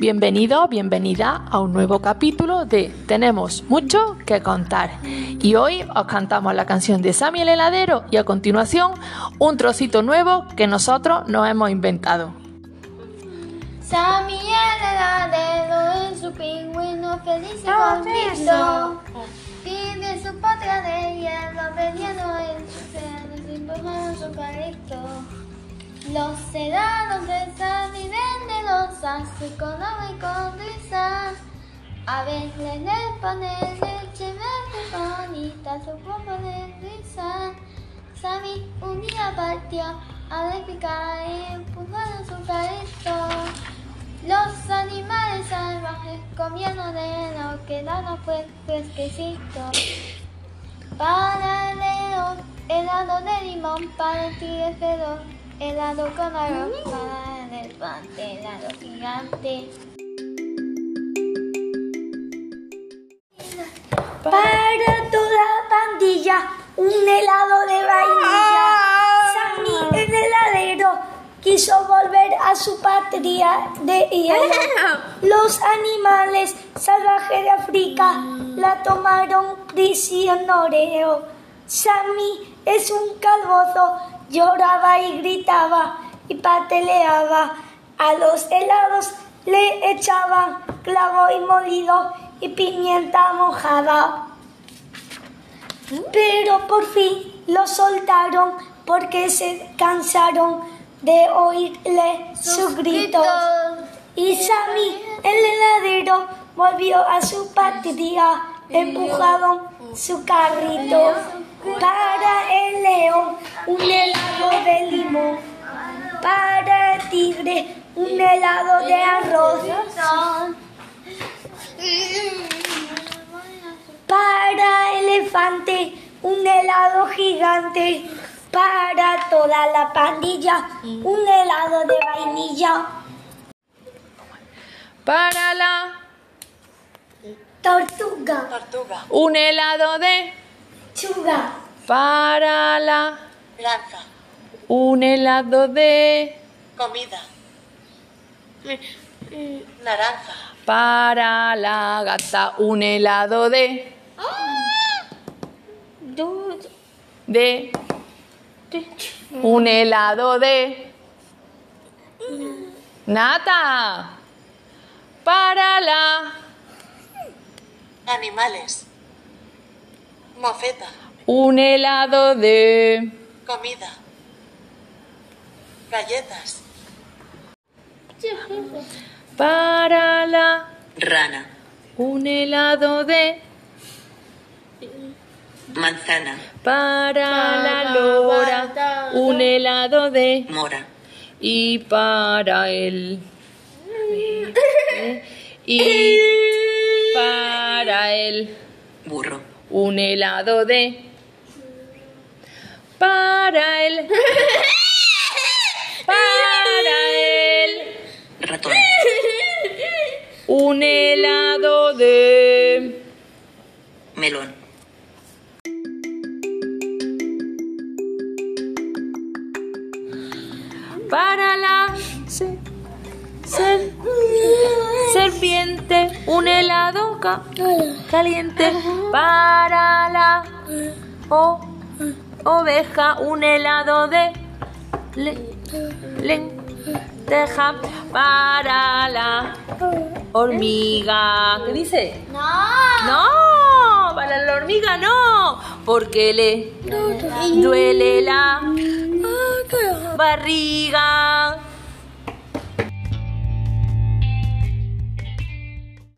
Bienvenido, bienvenida a un nuevo capítulo de Tenemos mucho que contar. Y hoy os cantamos la canción de Sammy el heladero y a continuación un trocito nuevo que nosotros nos hemos inventado. Sammy el heladero en su pingüino feliz y contento. Vive su patria de hielo, peleando en su cielo, sin su carrito. Los helados de con risa. A pone leche verde bonita, su risa. Sammy un día partió a picar y empujaron su carrito. Los animales salvajes comieron de lo que daba fue. Para el león, helado de limón, para el tigre helado con arroz, elefante, helado gigante. Para toda la pandilla, un helado de vainilla. Sammy, el heladero, quiso volver a su patria de hielo. Los animales salvajes de África la tomaron prisionero. Sammy es un calvozo, lloraba y gritaba y pateleaba. A los helados le echaban clavo y molido y pimienta mojada. Pero por fin lo soltaron porque se cansaron de oírle sus gritos. Y Sammy, el heladero, volvió a su patria, empujado su carrito. Para el león, un helado de limón. Para el tigre, un helado de arroz. Para elefante, un helado gigante. Para toda la pandilla, un helado de vainilla. Para la Tortuga, un helado de chuga, para la Lanza. Un helado de Comida. Naranja. para la gata un helado de de un helado de nata para la Animales. Mofeta. un helado de Comida. Galletas. para la Rana. un helado de Manzana. para la lora un helado de Mora. y para el y para el Burro. un helado de para el para el Ratón. un helado de Melón. para la se- ser- serpiente un helado ca- caliente para la o- oveja un helado de le- lenteja para la hormiga ¿qué dice? No. no para la hormiga no porque le duele la barriga